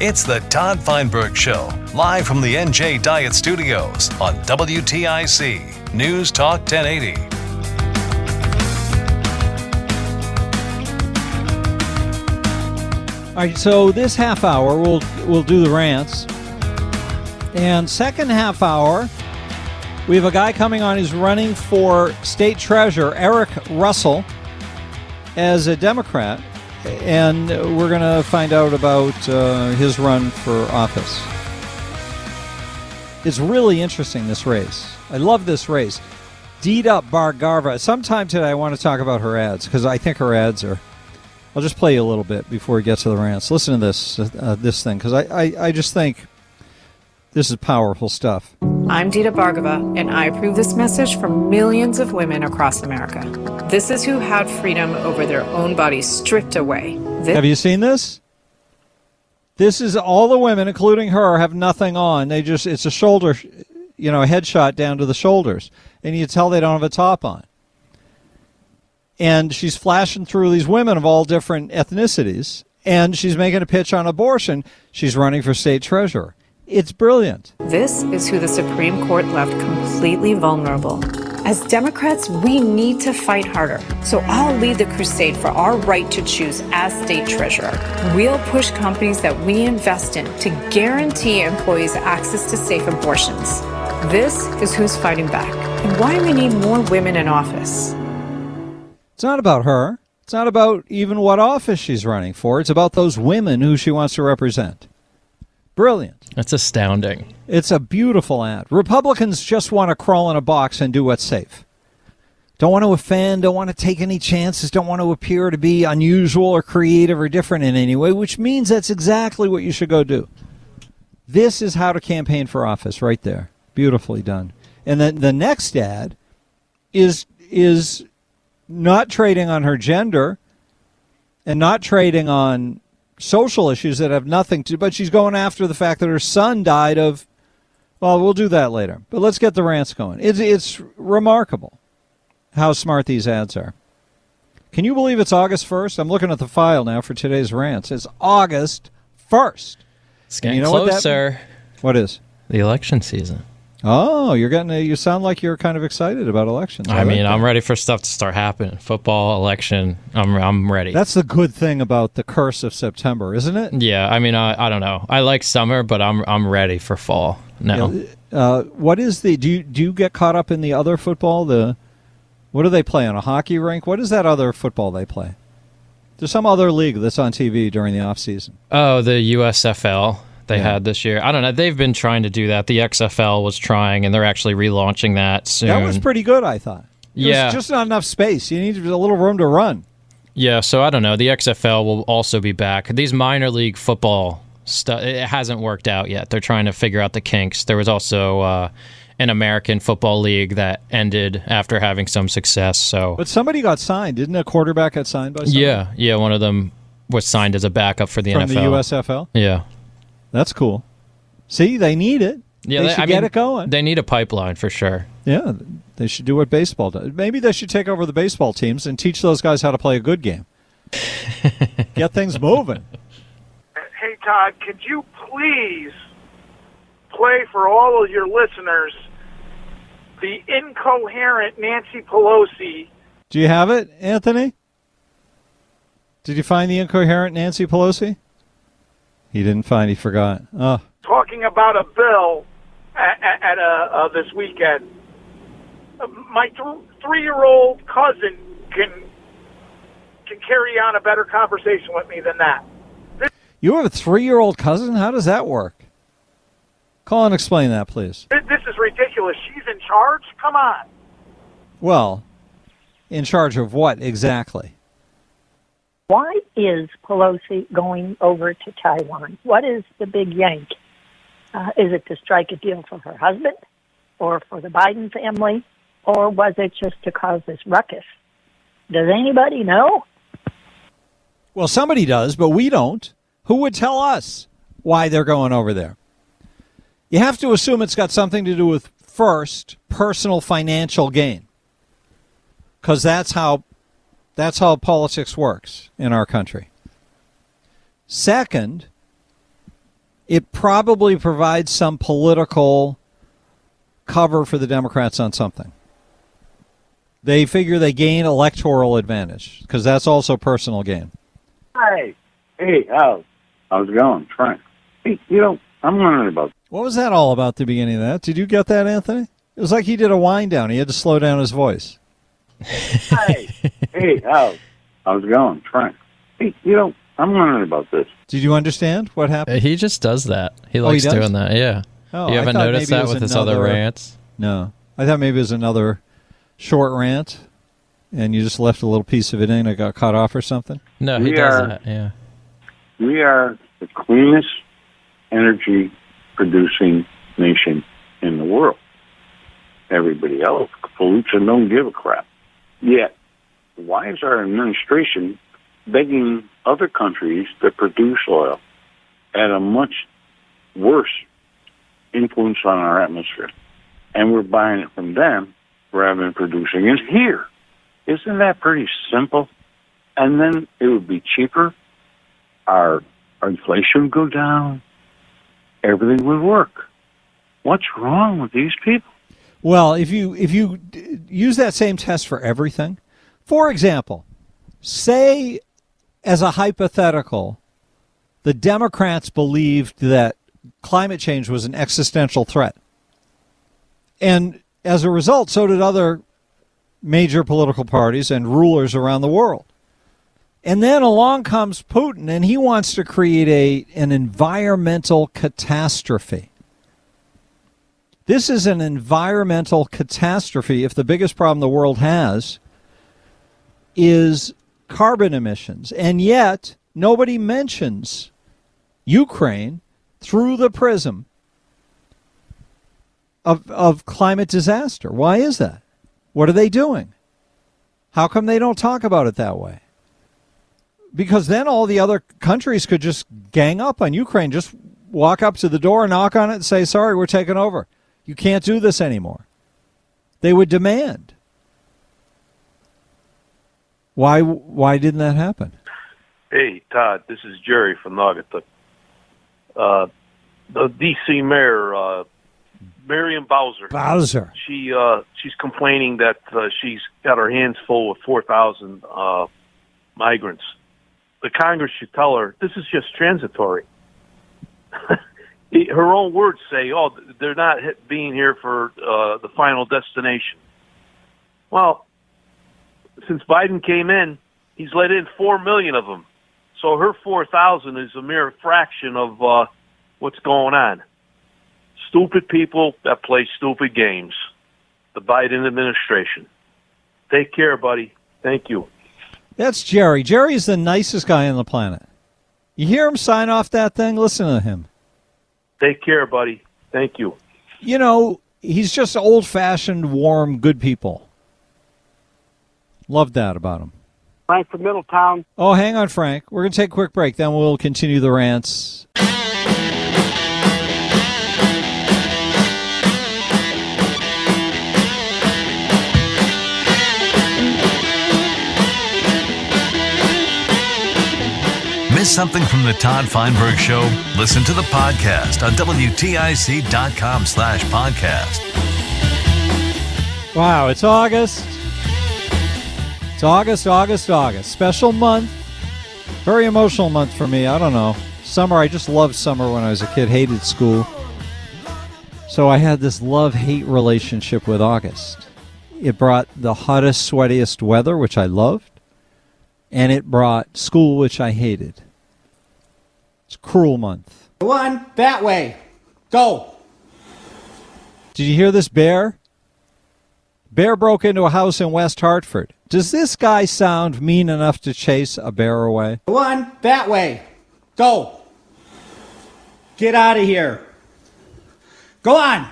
It's the Todd Feinberg Show, live from the NJ Diet Studios on WTIC News Talk 1080. All right, so this half hour we'll we'll do the rants, and second half hour we have a guy coming on who's running for state treasurer, Eric Russell, as a Democrat, and we're going to find out about uh, his run for office. It's really interesting this race. I love this race. Dita Bhargava. Sometime today I want to talk about her ads because I think her ads are. I'll just play you a little bit before we get to the rants. Listen to this uh, this thing because I, I, I just think this is powerful stuff. I'm Dita Bhargava, and I approve this message for millions of women across America. This is who had freedom over their own bodies stripped away. This- Have you seen this? This is all the women, including her, have nothing on. They just it's a shoulder, you know, a headshot down to the shoulders, and you tell they don't have a top on. And she's flashing through these women of all different ethnicities, and she's making a pitch on abortion. She's running for state treasurer. It's brilliant. This is who the Supreme Court left completely vulnerable. As Democrats, we need to fight harder. So I'll lead the crusade for our right to choose as state treasurer. We'll push companies that we invest in to guarantee employees access to safe abortions. This is who's fighting back and why we need more women in office. It's not about her. It's not about even what office she's running for. It's about those women who she wants to represent. Brilliant. That's astounding. It's a beautiful ad. Republicans just want to crawl in a box and do what's safe. Don't want to offend, don't want to take any chances, don't want to appear to be unusual or creative or different in any way, which means that's exactly what you should go do. This is how to campaign for office right there. Beautifully done. And then the next ad is is not trading on her gender and not trading on social issues that have nothing to do but she's going after the fact that her son died of well we'll do that later. But let's get the rants going. It's it's remarkable how smart these ads are. Can you believe it's august 1st i'm looking at the file now for today's rants. It's august 1st It's getting You know what that- closer. what is? The election season. Oh you're getting a, you sound like you're kind of excited about elections I, like mean. I'm ready for stuff to start happening. Football, election. I'm I'm ready. that's the good thing about the curse of september isn't it yeah. I mean, I, I don't know. I like summer, but I'm I'm ready for fall now. Uh, what is the do you do you get caught up in the other football? The what do they play on a hockey rink? What is that other football they play? There's some other league that's on TV during the off season. Oh, the USFL they Yeah. had this year. I don't know. They've been trying to do that. The XFL was trying, and they're actually relaunching that soon. That was pretty good, I thought. It Yeah. was just not enough space. You need a little room to run. Yeah, so I don't know. The XFL will also be back. These minor league football stu- it hasn't worked out yet. They're trying to figure out the kinks. There was also uh, an American Football League that ended after having some success. So, But somebody got signed. Didn't a quarterback get signed by somebody? yeah, yeah, one of them was signed as a backup for the From NFL. the USFL? Yeah. That's cool. See, they need it. Yeah, they they- should I get mean, it going. They need a pipeline for sure. yeah, they should do what baseball does. Maybe they should take over the baseball teams and teach those guys how to play a good game. get things moving. Hey, Todd, could you please play for all of your listeners the incoherent Nancy Pelosi Do you have it, Anthony? Did you find the incoherent Nancy Pelosi? He didn't find. He forgot. Oh, talking about a bill at, at, at uh, uh, this weekend? My th- three-year-old cousin can can carry on a better conversation with me than that. you have a three-year-old cousin. How does that work? Call and explain that, please. This, this is ridiculous. She's in charge. Come on. Well, in charge of what exactly? Why is Pelosi going over to Taiwan? What is the big yank? Uh, is it to strike a deal for her husband or for the Biden family? Or was it just to cause this ruckus? Does anybody know? Well, somebody does, but we don't. Who would tell us why they're going over there? You have to assume it's got something to do with first personal financial gain, because that's how that's how politics works in our country. Second, it probably provides some political cover for the Democrats on something. They figure they gain electoral advantage because that's also personal gain. Hi. Hey, Al. How's it going? Frank. Hey, you know, I'm wondering about. What was that all about? The beginning of that? Did you get that, Anthony? It was like he did a wind down. He had to slow down his voice. Hi. hey, Al. How's it going? Frank. Hey, you know, I'm wondering about this. Did you understand what happened? He just does that. He Oh, he likes doing that. Yeah. Oh, you I haven't noticed that with his other rants? No, I thought maybe it was another short rant, and you just left a little piece of it in. It got cut off or something. No, he We does are- that. Yeah. We are the cleanest energy producing nation in the world. Everybody else pollutes and don't give a crap. Yet, why is our administration begging other countries to produce oil at a much worse influence on our atmosphere? And we're buying it from them rather than producing it here. Isn't that pretty simple? And then it would be cheaper our, our inflation would go down, everything would work. What's wrong with these people? Well, if you if you use that same test for everything, for example, say as a hypothetical, the Democrats believed that climate change was an existential threat. And as a result, so did other major political parties and rulers around the world. And then along comes Putin and he wants to create a an environmental catastrophe. This is an environmental catastrophe if the biggest problem the world has is carbon emissions. And yet, nobody mentions Ukraine through the prism of, of climate disaster. Why is that? What are they doing? How come they don't talk about it that way? Because then all the other countries could just gang up on Ukraine, just walk up to the door, knock on it, and say, sorry, we're taking over. You can't do this anymore. They would demand. Why why didn't that happen? Hey, Todd, this is Jerry from Naugatuck. Uh, the D.C. mayor, uh, Marion Bowser. Bowser. She uh, she's complaining that uh, she's got her hands full with 4,000 uh, migrants. The Congress should tell her this is just transitory. her own words say, "Oh, they're not being here for uh, the final destination." Well, since Biden came in, he's let in four million of them. So her four thousand is a mere fraction of uh, what's going on. Stupid people that play stupid games. The Biden administration. Take care, buddy. Thank you. That's Jerry. Jerry is the nicest guy on the planet. You hear him sign off that thing? Listen to him. Take care, buddy. Thank you. You know, he's just old fashioned, warm, good people. Love that about him. Frank from Middletown. Oh, hang on, Frank. We're going to take a quick break. Then we'll continue the rants. Miss something from the Todd Feinberg Show? Listen to the podcast on WTIC.com slash podcast. Wow, it's August. It's August, August, August. Special month. Very emotional month for me. I don't know. Summer, I just loved summer when I was a kid, hated school. So I had this love hate relationship with August. It brought the hottest, sweatiest weather, which I loved, and it brought school, which I hated. It's cruel month. One, that way. Go. Did you hear this bear? Bear broke into a house in West Hartford. Does this guy sound mean enough to chase a bear away? One, that way. Go. Get out of here. Go on.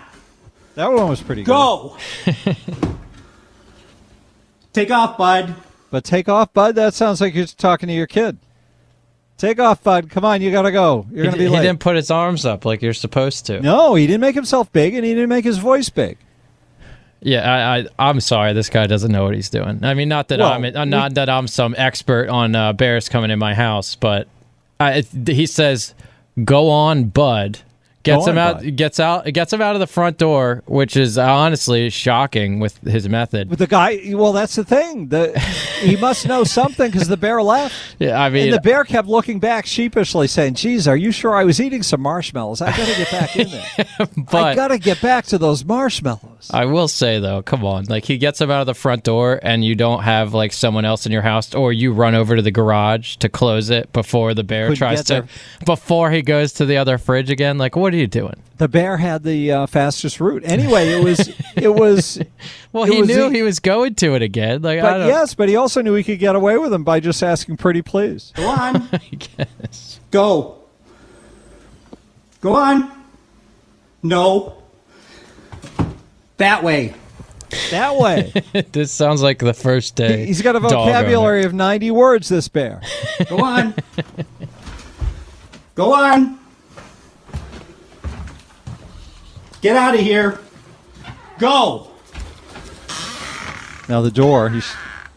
That one was pretty good. Go. Take off, bud. But take off, bud. That sounds like you're talking to your kid. Take off, bud. Come on, you gotta go. You're He, gonna be he late. didn't put his arms up like you're supposed to. No, he didn't make himself big, and he didn't make his voice big. Yeah, I, I I'm sorry. This guy doesn't know what he's doing. I mean, not that Well, I'm uh, not that I'm some expert on uh, bears coming in my house, but I, he says, "Go on, bud." Gets him out. Gets out. Gets him out of the front door, which is honestly shocking with his method. But the guy, well, that's the thing. The he must know something because the bear left. Yeah, I mean, and the bear kept looking back sheepishly, saying, "Geez, are you sure I was eating some marshmallows? I got to get back in there. I but got to get back to those marshmallows." I will say though, come on, like he gets him out of the front door, and you don't have like someone else in your house, or you run over to the garage to close it before the bear Couldn't tries to, there. before he goes to the other fridge again. Like, what are you doing? The bear had the uh, fastest route. Anyway, it was it was. Well, it he was knew the- he was going to it again. Like, I But don't, yes, but he also knew he could get away with them by just asking pretty please. Go on. I guess. Go. Go on. No. That way. That way. this sounds like the first day. He's got a vocabulary of 90 words, this bear. Go on. Go on. Get out of here. Go. Now the door, he's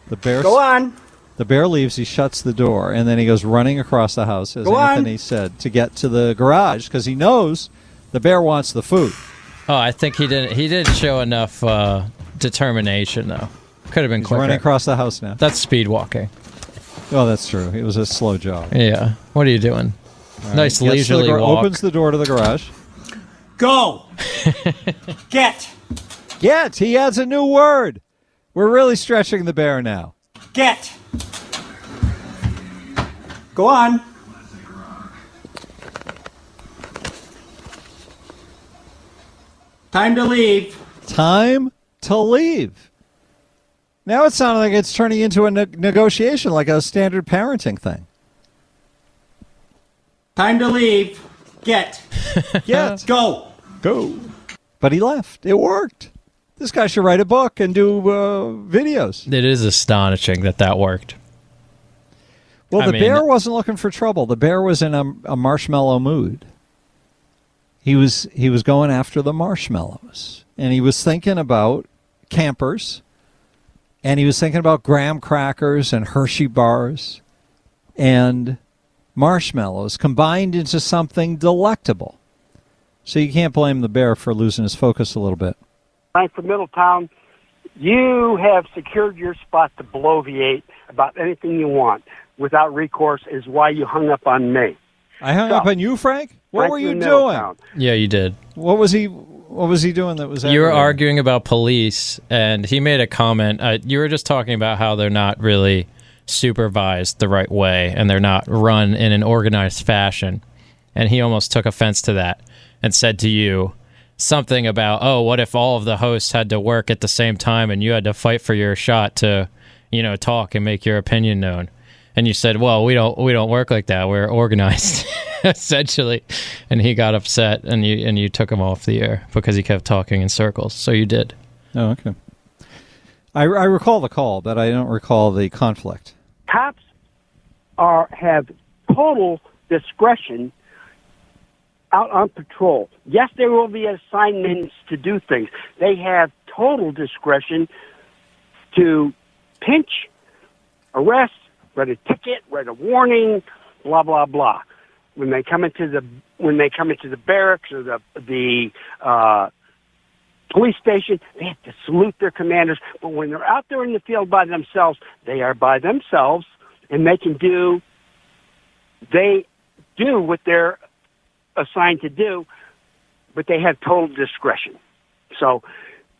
the bear Go on. the bear leaves, he shuts the door and then he goes running across the house as Go on. Anthony said to get to the garage because he knows the bear wants the food. Oh, I think he didn't. He didn't show enough uh, determination, though. Could have been He's quicker. running across the house now. That's speed walking. Oh, that's true. It was a slow jog. Yeah. What are you doing? All nice right, the leisurely gar- walk. Opens the door to the garage. Go. Get. Get. He adds a new word. We're really stretching the bear now. Get. Go on. Time to leave. Time to leave. Now it sounded like it's turning into a ne- negotiation, like a standard parenting thing. Time to leave. Get. Get. Go. Go. But he left. It worked. This guy should write a book and do uh, videos. It is astonishing that that worked. Well, I the mean- bear wasn't looking for trouble. The bear was in a, a marshmallow mood. He was he was going after the marshmallows, and he was thinking about campers, and he was thinking about graham crackers and Hershey bars, and marshmallows combined into something delectable. So you can't blame the bear for losing his focus a little bit. Frank from Middletown, you have secured your spot to bloviate about anything you want without recourse is why you hung up on me. I hung So, up on you, Frank. What Frank were you doing? Yeah, you did. What was he? What was he doing that was? You were arguing about police, and he made a comment. Uh, you were just talking about how they're not really supervised the right way, and they're not run in an organized fashion. And he almost took offense to that and said to you something about, "Oh, what if all of the hosts had to work at the same time, and you had to fight for your shot to, you know, talk and make your opinion known?" and you said, "Well, we don't we don't work like that. We're organized." essentially, and he got upset, and you and you took him off the air because he kept talking in circles. So you did. Oh, okay. I, I recall the call, but I don't recall the conflict. Cops are have total discretion out on patrol. Yes, there will be assignments to do things. They have total discretion to pinch, arrest, write a ticket, write a warning, blah blah blah. When they come into the when they come into the barracks or the the uh, police station, they have to salute their commanders. But when they're out there in the field by themselves, they are by themselves, and they can do they do what they're assigned to do, but they have total discretion. So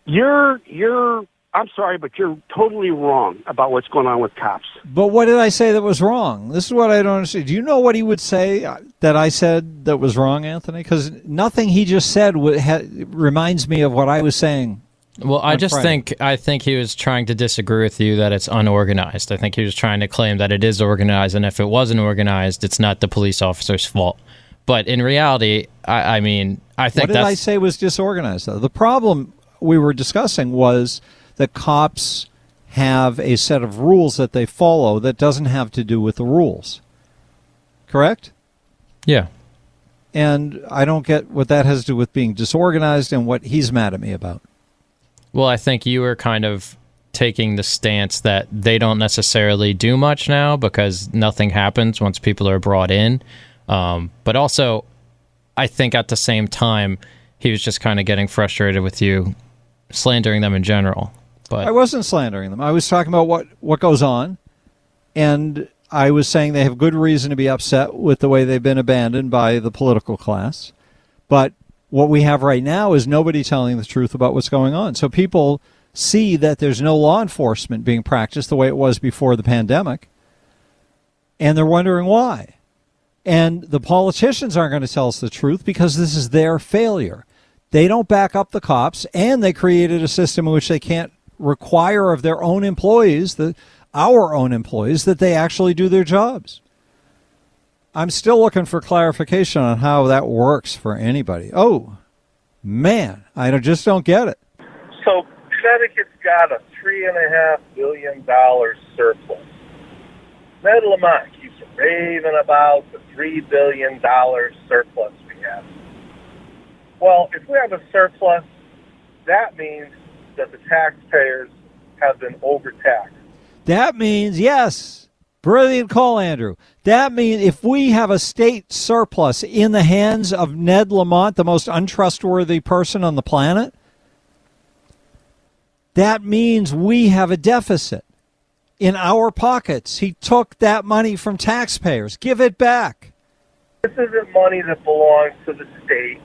you're you're I'm sorry, but you're totally wrong about what's going on with cops. But what did I say that was wrong? This is what I don't understand. Do you know what he would say uh, that I said that was wrong, Anthony? Because nothing he just said would ha- reminds me of what I was saying. Well, I just Friday. think I think he was trying to disagree with you that it's unorganized. I think he was trying to claim that it is organized, and if it wasn't organized, it's not the police officer's fault. But in reality, I, I mean, I think what did I say was disorganized? Though the problem we were discussing was that cops have a set of rules that they follow that doesn't have to do with the rules. Correct? yeah. And I don't get what that has to do with being disorganized and what he's mad at me about. Well, I think you were kind of taking the stance that they don't necessarily do much now because nothing happens once people are brought in. Um, but also, I think at the same time, he was just kind of getting frustrated with you slandering them in general. But I wasn't slandering them. I was talking about what, what goes on, and I was saying they have good reason to be upset with the way they've been abandoned by the political class. But what we have right now is nobody telling the truth about what's going on. So people see that there's no law enforcement being practiced the way it was before the pandemic, and they're wondering why. And the politicians aren't going to tell us the truth because this is their failure. They don't back up the cops, and they created a system in which they can't require of their own employees, the, our own employees, that they actually do their jobs. I'm still looking for clarification on how that works for anybody. Oh, man, I just don't get it. So Connecticut's got a three and a half billion dollar surplus. Ned Lamont keeps raving about the three billion dollar surplus we have. Well, if we have a surplus, that means that the taxpayers have been overtaxed. That means, yes, brilliant call, Andrew. That means if we have a state surplus in the hands of Ned Lamont, the most untrustworthy person on the planet, that means we have a deficit in our pockets. He took that money from taxpayers. Give it back. This isn't money that belongs to the state.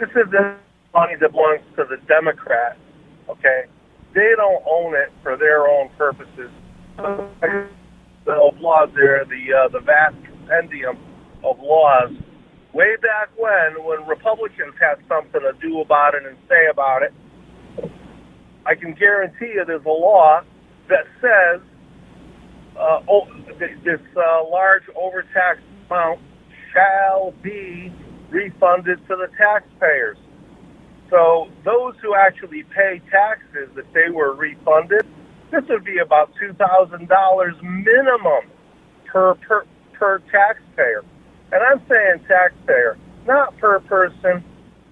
This isn't money that belongs to the Democrats. Okay, they don't own it for their own purposes. The laws there, the uh, the vast compendium of laws, way back when, when Republicans had something to do about it and say about it. I can guarantee you, there's a law that says uh, oh, th- this uh, large overtaxed amount shall be refunded to the taxpayers. So those who actually pay taxes, if they were refunded, this would be about two thousand dollars minimum per per per taxpayer. And I'm saying taxpayer, not per person,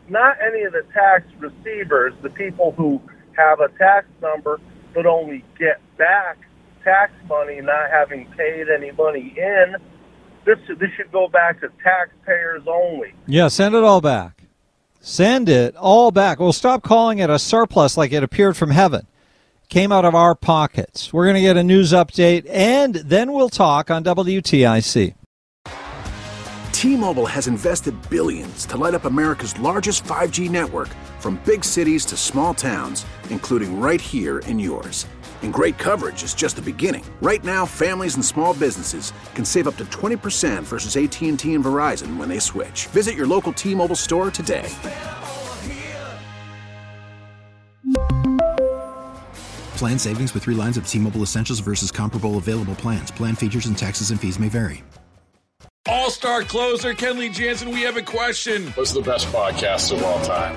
not any of the tax receivers, the people who have a tax number but only get back tax money not having paid any money in. This this should go back to taxpayers only. Yeah, send it all back. Send it all back. We'll stop calling it a surplus like it appeared from heaven. Came out of our pockets. We're going to get a news update and then we'll talk on WTIC. T-Mobile has invested billions to light up America's largest 5G network from big cities to small towns, including right here in yours. And great coverage is just the beginning. Right now, families and small businesses can save up to 20% versus AT&T and Verizon when they switch. Visit your local T-Mobile store today. Plan savings with three lines of T Mobile Essentials versus comparable available plans. Plan features and taxes and fees may vary. All star closer Kenley Jansen, we have a question. What's the best podcast of all time?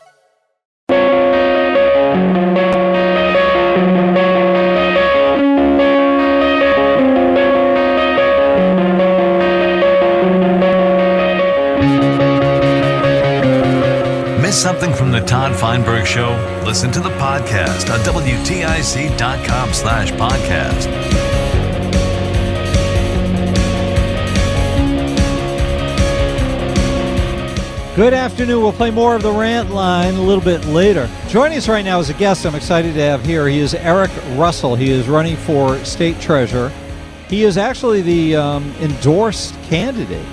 Something from the Todd Feinberg Show? Listen to the podcast on WTIC.com slash podcast. Good afternoon. We'll play more of the rant line a little bit later. Joining us right now as a guest, I'm excited to have here. He is Eric Russell. He is running for state treasurer. He is actually the um, endorsed candidate,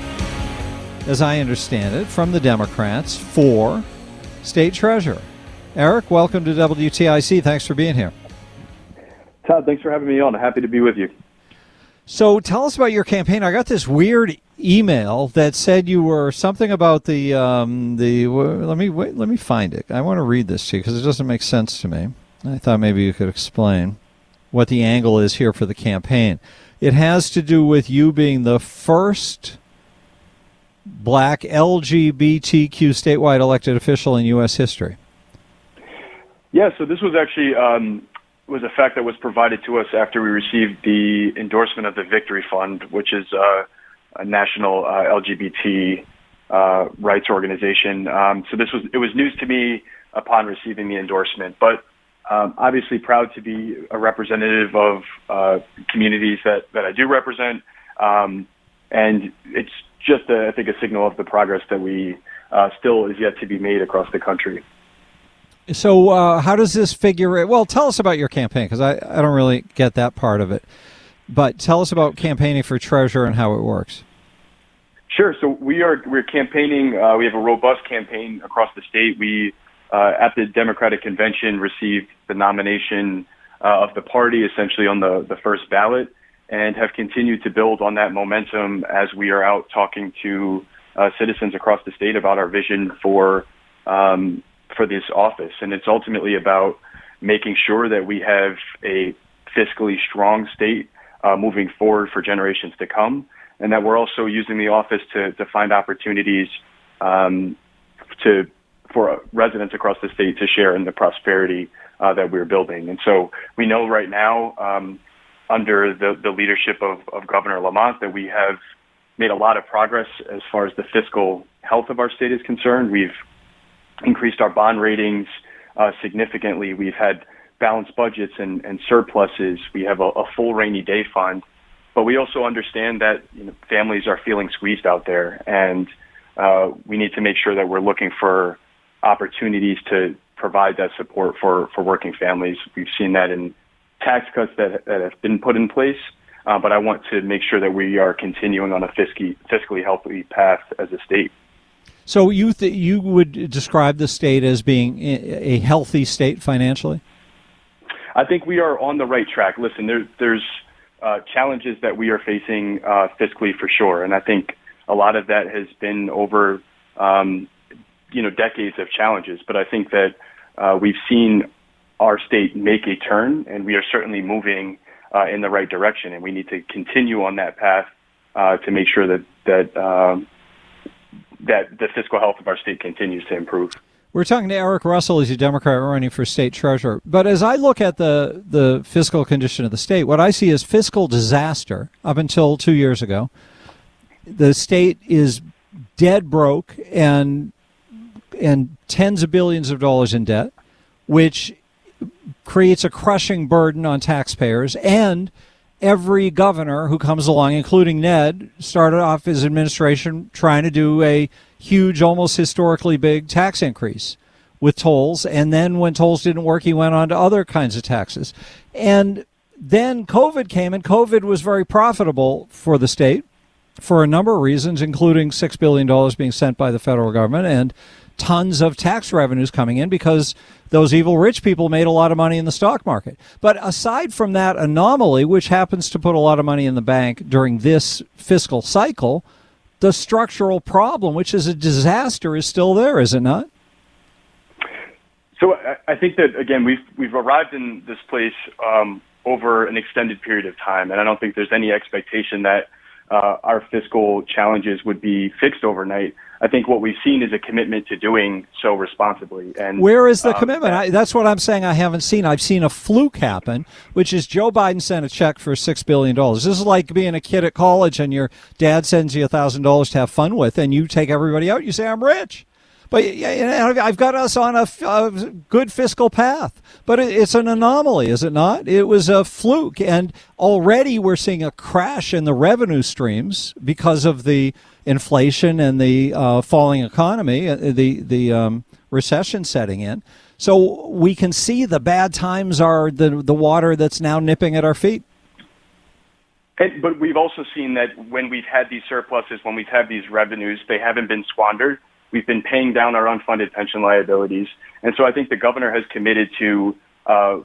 as I understand it, from the Democrats for state treasurer. Eric, welcome to WTIC. Thanks for being here. Todd, thanks for having me on. Happy to be with you. So tell us about your campaign. I got this weird email that said you were something about the um, the. Let me wait. Let me find it. I want to read this to you because it doesn't make sense to me. I thought maybe you could explain what the angle is here for the campaign. It has to do with you being the first black LGBTQ statewide elected official in U.S. history. Yeah, so this was actually um, was a fact that was provided to us after we received the endorsement of the Victory Fund, which is uh, a national uh, LGBT uh, rights organization. Um, so this was it was news to me upon receiving the endorsement, but um, obviously proud to be a representative of uh, communities that that I do represent, um, and it's just a, I think a signal of the progress that we uh, still is yet to be made across the country. So, uh, how does this figure? Well, tell us about your campaign because I, I don't really get that part of it. But tell us about campaigning for treasurer and how it works. Sure. So we are we're campaigning. Uh, we have a robust campaign across the state. We uh, at the Democratic convention received the nomination uh, of the party essentially on the the first ballot, and have continued to build on that momentum as we are out talking to uh, citizens across the state about our vision for um, for this office. And it's ultimately about making sure that we have a fiscally strong state uh, moving forward for generations to come, and that we're also using the office to, to find opportunities um, to for residents across the state to share in the prosperity uh, that we're building. And so we know right now, um, under the, the leadership of, of Governor Lamont, that we have made a lot of progress as far as the fiscal health of our state is concerned. We've increased our bond ratings uh, significantly. We've had balanced budgets and, and surpluses. We have a, a, full rainy day fund, but we also understand that you know, families are feeling squeezed out there, and uh, we need to make sure that we're looking for opportunities to provide that support for, for working families. We've seen that in tax cuts that, that have been put in place, uh, but I want to make sure that we are continuing on a fiscally, fiscally healthy path as a state. So you th- you would describe the state as being a healthy state financially? I think we are on the right track. Listen, there, there's uh, challenges that we are facing uh, fiscally for sure, and I think a lot of that has been over um, you know decades of challenges. But I think that uh, we've seen our state make a turn, and we are certainly moving uh, in the right direction, and we need to continue on that path uh, to make sure that that um, that the fiscal health of our state continues to improve. We're talking to Eric Russell. He's a Democrat running for state treasurer. But as I look at the, the fiscal condition of the state, what I see is fiscal disaster up until two years ago. The state is dead broke and and tens of billions of dollars in debt, which creates a crushing burden on taxpayers and every governor who comes along, including Ned, started off his administration trying to do a huge, almost historically big tax increase with tolls. And then when tolls didn't work, he went on to other kinds of taxes. And then COVID came, and COVID was very profitable for the state for a number of reasons, including $6 billion being sent by the federal government and tons of tax revenues coming in because those evil rich people made a lot of money in the stock market. But aside from that anomaly, which happens to put a lot of money in the bank during this fiscal cycle, the structural problem, which is a disaster, is still there, is it not? So I think that again we've we've arrived in this place um, over an extended period of time, and I don't think there's any expectation that uh, our fiscal challenges would be fixed overnight. I think what we've seen is a commitment to doing so responsibly. And where is the um, commitment? I, that's what I'm saying. I haven't seen. I've seen a fluke happen, which is Joe Biden sent a check for six billion dollars. This is like being a kid at college and your dad sends you a thousand dollars to have fun with, and you take everybody out. You say, "I'm rich." But I've got us on a, a good fiscal path. But it's an anomaly, is it not? It was a fluke. And already we're seeing a crash in the revenue streams because of the inflation and the uh, falling economy, uh, the, the um, recession setting in. So we can see the bad times are the, the water that's now nipping at our feet. And, but we've also seen that when we've had these surpluses, when we've had these revenues, they haven't been squandered We've been paying down our unfunded pension liabilities. And so I think the governor has committed to uh,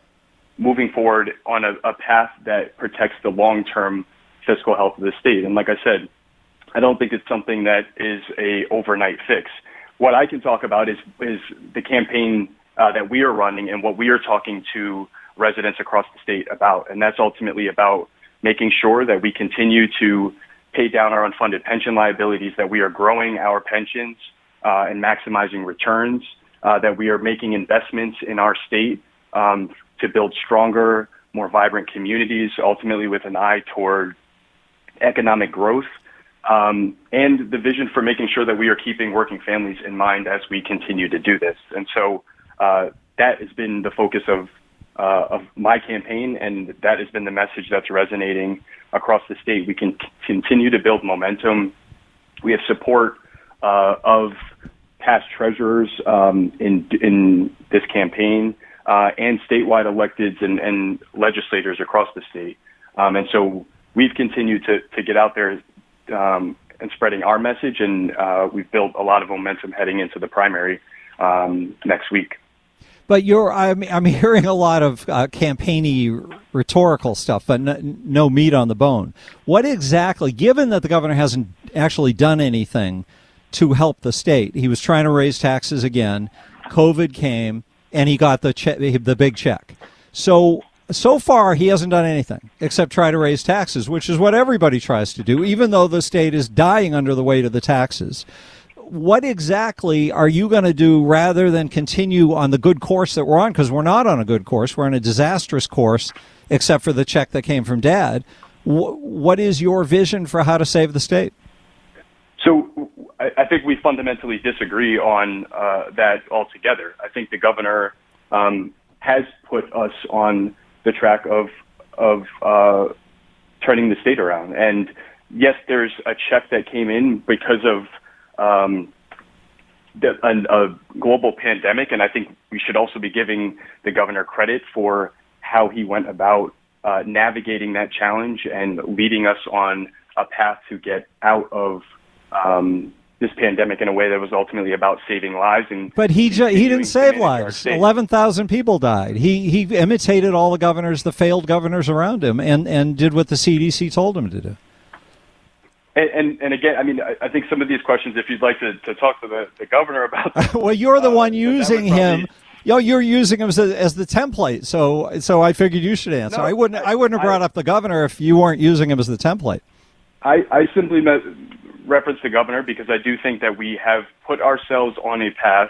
moving forward on a, a path that protects the long term fiscal health of the state. And like I said, I don't think it's something that is a overnight fix. What I can talk about is is the campaign uh, that we are running and what we are talking to residents across the state about, and that's ultimately about making sure that we continue to pay down our unfunded pension liabilities, that we are growing our pensions, uh, and maximizing returns, uh, that we are making investments in our state um, to build stronger, more vibrant communities, ultimately with an eye toward economic growth, um, and the vision for making sure that we are keeping working families in mind as we continue to do this. And so uh, that has been the focus of uh, of my campaign, and that has been the message that's resonating across the state. We can c- continue to build momentum. We have support uh, of past treasurers um, in in this campaign uh, and statewide electeds and, and, legislators across the state. Um, and so we've continued to, to get out there um, and spreading our message, and uh, we've built a lot of momentum heading into the primary um, next week. But you're, I'm, I'm hearing a lot of uh, campaigny rhetorical stuff, but no, no meat on the bone. What exactly, given that the governor hasn't actually done anything to help the state. He was trying to raise taxes again. COVID came, and he got the che- the big check. So so far he hasn't done anything except try to raise taxes, which is what everybody tries to do, even though the state is dying under the weight of the taxes. What exactly are you going to do rather than continue on the good course that we're on? Because we're not on a good course. We're on a disastrous course, except for the check that came from dad. what is your vision for how to save the state? So I, I think we fundamentally disagree on uh, that altogether. I think the governor um, has put us on the track of of uh, turning the state around. And yes, there's a check that came in because of um, the, a, a global pandemic, and I think we should also be giving the governor credit for how he went about uh, navigating that challenge and leading us on a path to get out of um, this pandemic in a way that was ultimately about saving lives. And But he ju- he didn't save lives. Eleven thousand people died. He he imitated all the governors, the failed governors around him, and and did what the CDC told him to do. And, and, and again, I mean, I, I think some of these questions, if you'd like to, to talk to the, the governor about them, well, you're the uh, one using him. Yo, you're using him as, a, as the template, so so I figured you should answer. No, I wouldn't I, wouldn't have brought up the governor if you weren't using him as the template. I, I simply met, reference the governor because I do think that we have put ourselves on a path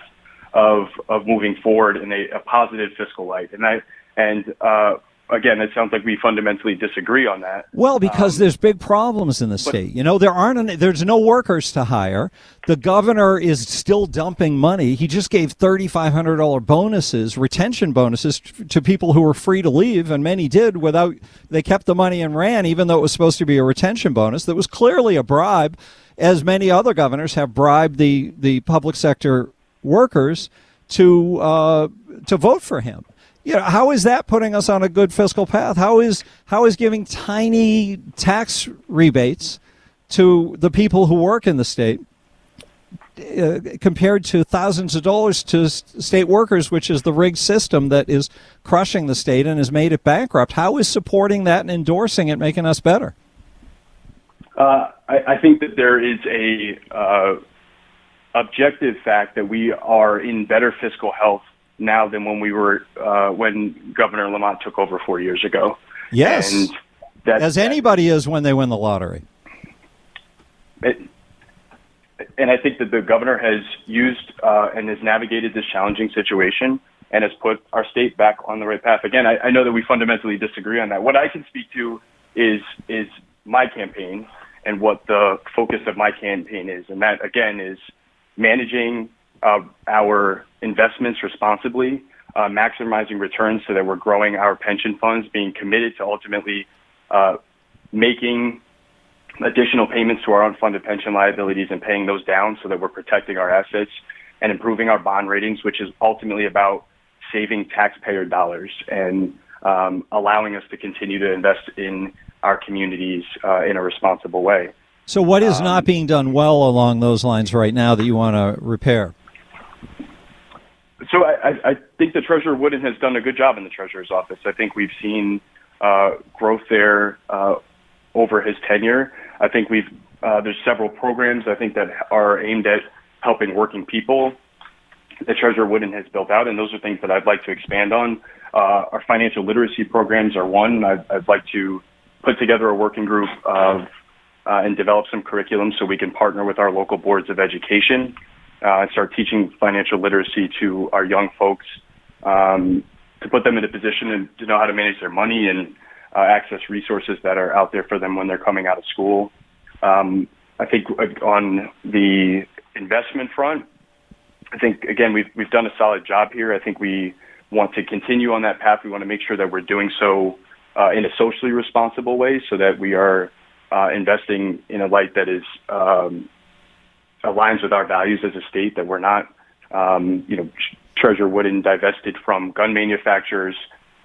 of of moving forward in a, a positive fiscal light, and I and uh, again, it sounds like we fundamentally disagree on that. Well, because there's big problems in the state. You know, there aren't any, there's no workers to hire. The governor is still dumping money. He just gave $3500 bonuses, retention bonuses to people who were free to leave and many did without they kept the money and ran even though it was supposed to be a retention bonus that was clearly a bribe as many other governors have bribed the the public sector workers to uh, to vote for him you know, how is that putting us on a good fiscal path? How is how is giving tiny tax rebates to the people who work in the state uh, compared to thousands of dollars to state workers, which is the rigged system that is crushing the state and has made it bankrupt? How is supporting that and endorsing it making us better? Uh, I, I think that there is a uh, objective fact that we are in better fiscal health now than when we were uh, when Governor Lamont took over four years ago. Yes, and that, as anybody is when they win the lottery. it, and I think that the governor has used uh, and has navigated this challenging situation and has put our state back on the right path. Again, I, I know that we fundamentally disagree on that. What I can speak to is is my campaign and what the focus of my campaign is, and that again is managing uh, our investments responsibly, uh, maximizing returns so that we're growing our pension funds, being committed to ultimately uh, making additional payments to our unfunded pension liabilities and paying those down so that we're protecting our assets and improving our bond ratings, which is ultimately about saving taxpayer dollars and um, allowing us to continue to invest in our communities uh, in a responsible way. So, what is Um, not being done well along those lines right now that you want to repair? So I, I- I think the Treasurer Wooden has done a good job in the Treasurer's office. I think we've seen uh, growth there uh, over his tenure. I think we've uh, there's several programs I think that are aimed at helping working people. that Treasurer Wooden has built out, and those are things that I'd like to expand on. Uh, our financial literacy programs are one. I'd, I'd like to put together a working group of uh, and develop some curriculum so we can partner with our local boards of education uh, and start teaching financial literacy to our young folks um, to put them in a position and to know how to manage their money and uh, access resources that are out there for them when they're coming out of school. Um, I think uh, on the investment front, I think again we've we've done a solid job here. I think we want to continue on that path. We want to make sure that we're doing so uh, in a socially responsible way, so that we are uh, investing in a light that is um, aligns with our values as a state. That we're not, um, you know, Treasure Wooden divested from gun manufacturers.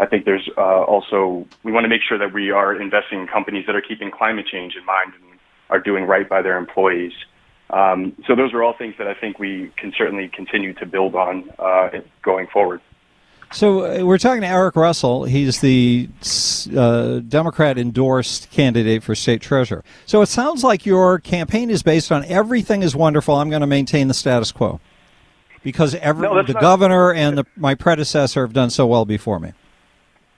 I think there's uh, also we want to make sure that we are investing in companies that are keeping climate change in mind and are doing right by their employees. Um, so those are all things that I think we can certainly continue to build on uh, going forward. So uh, we're talking to Erick Russell. He's the uh, Democrat endorsed candidate for state treasurer. So it sounds like your campaign is based on everything is wonderful. I'm going to maintain the status quo because every, No, the not- governor and the, my predecessor have done so well before me.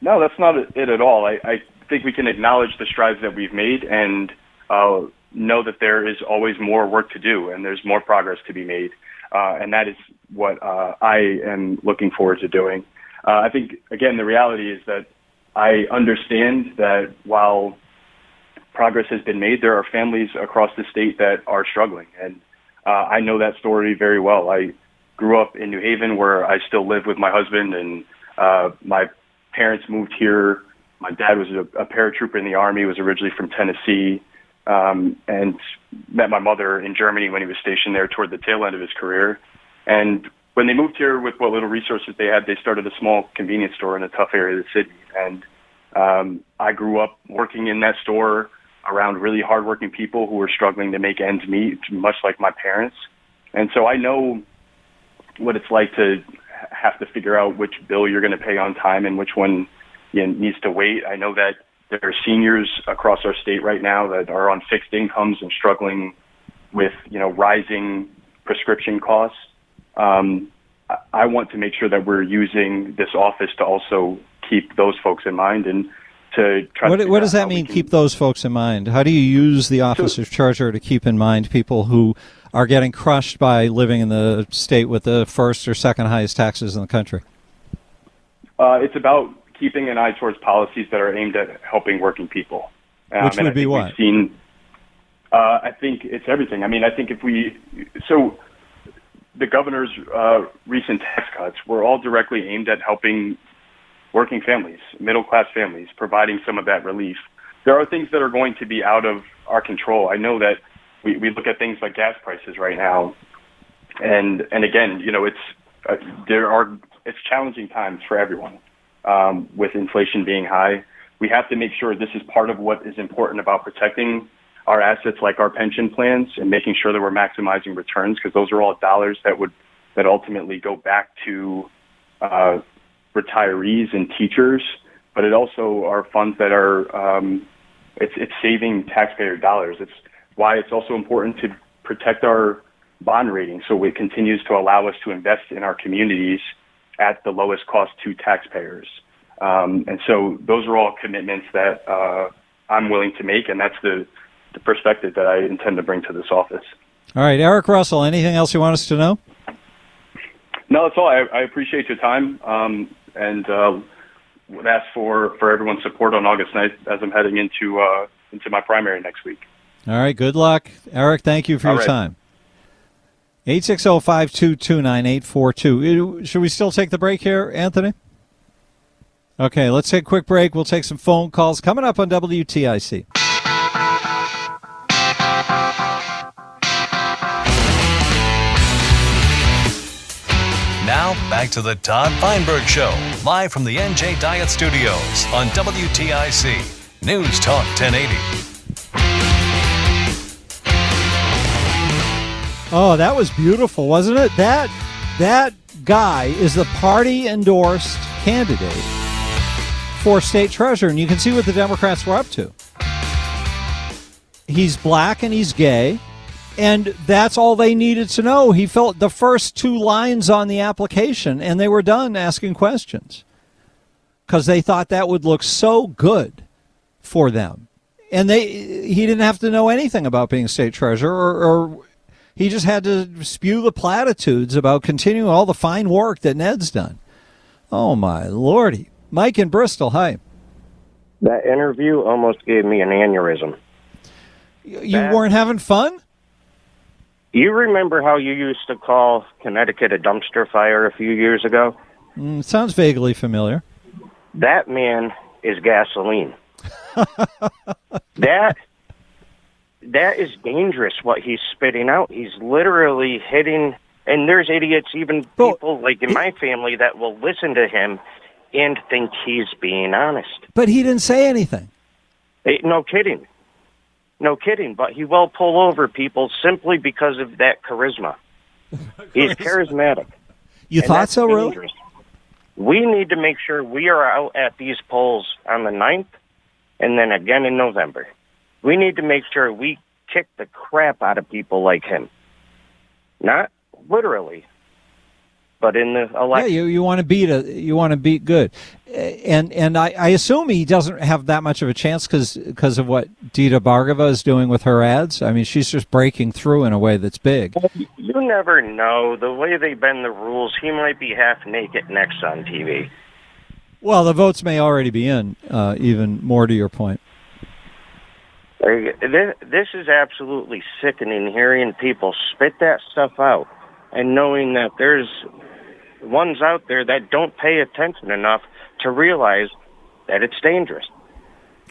No, that's not it at all. I, I think we can acknowledge the strides that we've made and uh, know that there is always more work to do and there's more progress to be made. Uh, and that is what uh, I am looking forward to doing. Uh, I think, again, the reality is that I understand that while progress has been made, there are families across the state that are struggling. And uh, I know that story very well. I grew up in New Haven where I still live with my husband and uh, my parents moved here. My dad was a, a paratrooper in the army, was originally from Tennessee, um, and met my mother in Germany when he was stationed there toward the tail end of his career. And when they moved here with what little resources they had, they started a small convenience store in a tough area of the city. And um, I grew up working in that store around really hardworking people who are struggling to make ends meet, much like my parents. And so I know what it's like to have to figure out which bill you're going to pay on time and which one you know, needs to wait. I know that there are seniors across our state right now that are on fixed incomes and struggling with you know rising prescription costs. Um, I want to make sure that we're using this office to also keep those folks in mind and to try. What, to what does that mean? Keep those folks in mind. How do you use the office of treasurer to keep in mind people who are getting crushed by living in the state with the first or second highest taxes in the country? Uh, it's about keeping an eye towards policies that are aimed at helping working people. Um, Which would be what? Seen. Uh, I think it's everything. I mean, I think if we so the governor's uh, recent tax cuts were all directly aimed at helping working families, middle class families, providing some of that relief. There are things that are going to be out of our control. I know that we, we look at things like gas prices right now, and and again, you know, it's uh, there are it's challenging times for everyone um, with inflation being high. We have to make sure this is part of what is important about protecting our assets like our pension plans and making sure that we're maximizing returns because those are all dollars that would that ultimately go back to uh, retirees and teachers, but it also are funds that are um, it's it's saving taxpayer dollars. It's why it's also important to protect our bond rating so it continues to allow us to invest in our communities at the lowest cost to taxpayers. Um, and so those are all commitments that uh, I'm willing to make, and that's the, the perspective that I intend to bring to this office. All right, Erick Russell. Anything else you want us to know? No, that's all. I, I appreciate your time, um, and uh, would ask for, for everyone's support on August 9th as I'm heading into uh, into my primary next week. All right, good luck. Erick, thank you for All your right. time. 860-522-9842. Should we still take the break here, Anthony? Okay, let's take a quick break. We'll take some phone calls coming up on WTIC. Now, back to the Todd Feinberg Show, live from the NJ Diet Studios on WTIC News Talk 1080. Oh, that was beautiful, wasn't it? That that guy is the party endorsed candidate for state treasurer, and you can see what the Democrats were up to. He's black and he's gay, and that's all they needed to know. He felt the first two lines on the application, and they were done asking questions because they thought that would look so good for them. And they he didn't have to know anything about being state treasurer or, or he just had to spew the platitudes about continuing all the fine work that Ned's done. Oh my lordy. Mike in Bristol, hi. That interview almost gave me an aneurysm. You weren't having fun? You remember how you used to call Connecticut a dumpster fire a few years ago? Mm, sounds vaguely familiar. That man is gasoline. that that is dangerous what he's spitting out. He's literally hitting and there's idiots even people like in my family that will listen to him and think he's being honest. But he didn't say anything. Eh, no kidding. No kidding, but he will pull over people simply because of that charisma. He's charismatic. You And thought that's so, really? We need to make sure we are out at these polls on the 9th and then again in November. We need to make sure we kick the crap out of people like him. Not literally, but in the election. Yeah, you, you want to beat a you want to beat good, and and I, I assume he doesn't have that much of a chance because of what Dita Bhargava is doing with her ads. I mean, she's just breaking through in a way that's big. You never know. The way they bend the rules, he might be half naked next on TV. Well, the votes may already be in. Uh, even more to your point. This is absolutely sickening hearing people spit that stuff out and knowing that there's ones out there that don't pay attention enough to realize that it's dangerous.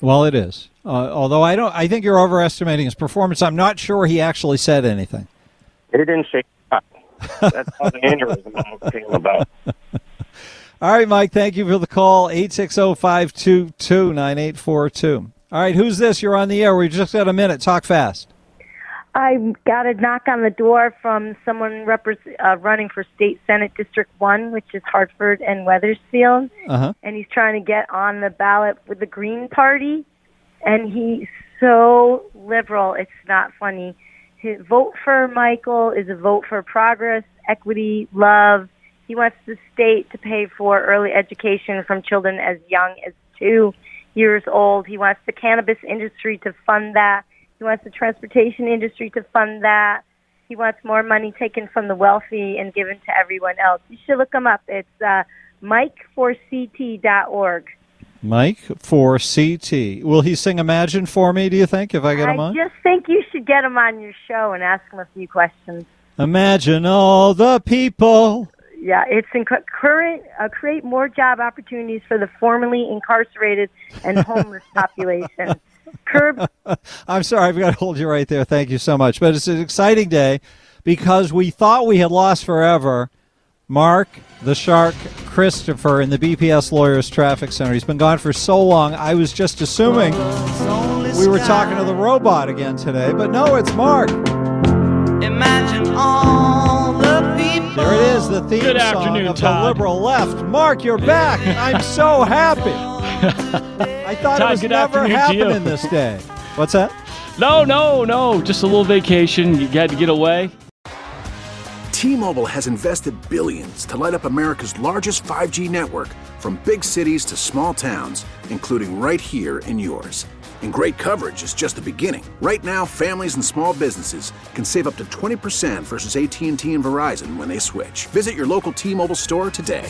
Well, it is. Uh, although I don't, I think you're overestimating his performance. I'm not sure he actually said anything. He didn't say fuck. That's how the aneurysm came about. All right, Mike. Thank you for the call. 860-522-9842. All right, who's this? You're on the air. We just got a minute. Talk fast. I got a knock on the door from someone repres uh, running for State Senate District 1, which is Hartford and Wethersfield. Uh-huh. And he's trying to get on the ballot with the Green Party. And he's so liberal, it's not funny. His vote for Michael is a vote for progress, equity, love. He wants the state to pay for early education from children as young as two years old. He wants the cannabis industry to fund that. He wants the transportation industry to fund that. He wants more money taken from the wealthy and given to everyone else. You should look him up. It's uh, mike4ct.org. Mike for CT. Will he sing Imagine for me, do you think, if I get him on? I just think you should get him on your show and ask him a few questions. Imagine all the people. Yeah, it's inc- current uh, create more job opportunities for the formerly incarcerated and homeless population. Curb I'm sorry, I've got to hold you right there. Thank you so much. But it's an exciting day because we thought we had lost forever Mark the Shark Christopher in the BPS Lawyers Traffic Center. He's been gone for so long. I was just assuming we were talking to the robot again today, but no, it's Mark. Imagine all the people. There it is, the theme Good song afternoon, of Todd. the liberal left. Mark, you're back. I'm so happy. I thought Todd, it was good never afternoon to you. happening this day. What's that? No, no, no. Just a little vacation. You had to get away. T-Mobile has invested billions to light up America's largest 5G network from big cities to small towns, including right here in yours. And great coverage is just the beginning. Right now, families and small businesses can save up to 20% versus AT&T and Verizon when they switch. Visit your local T-Mobile store today.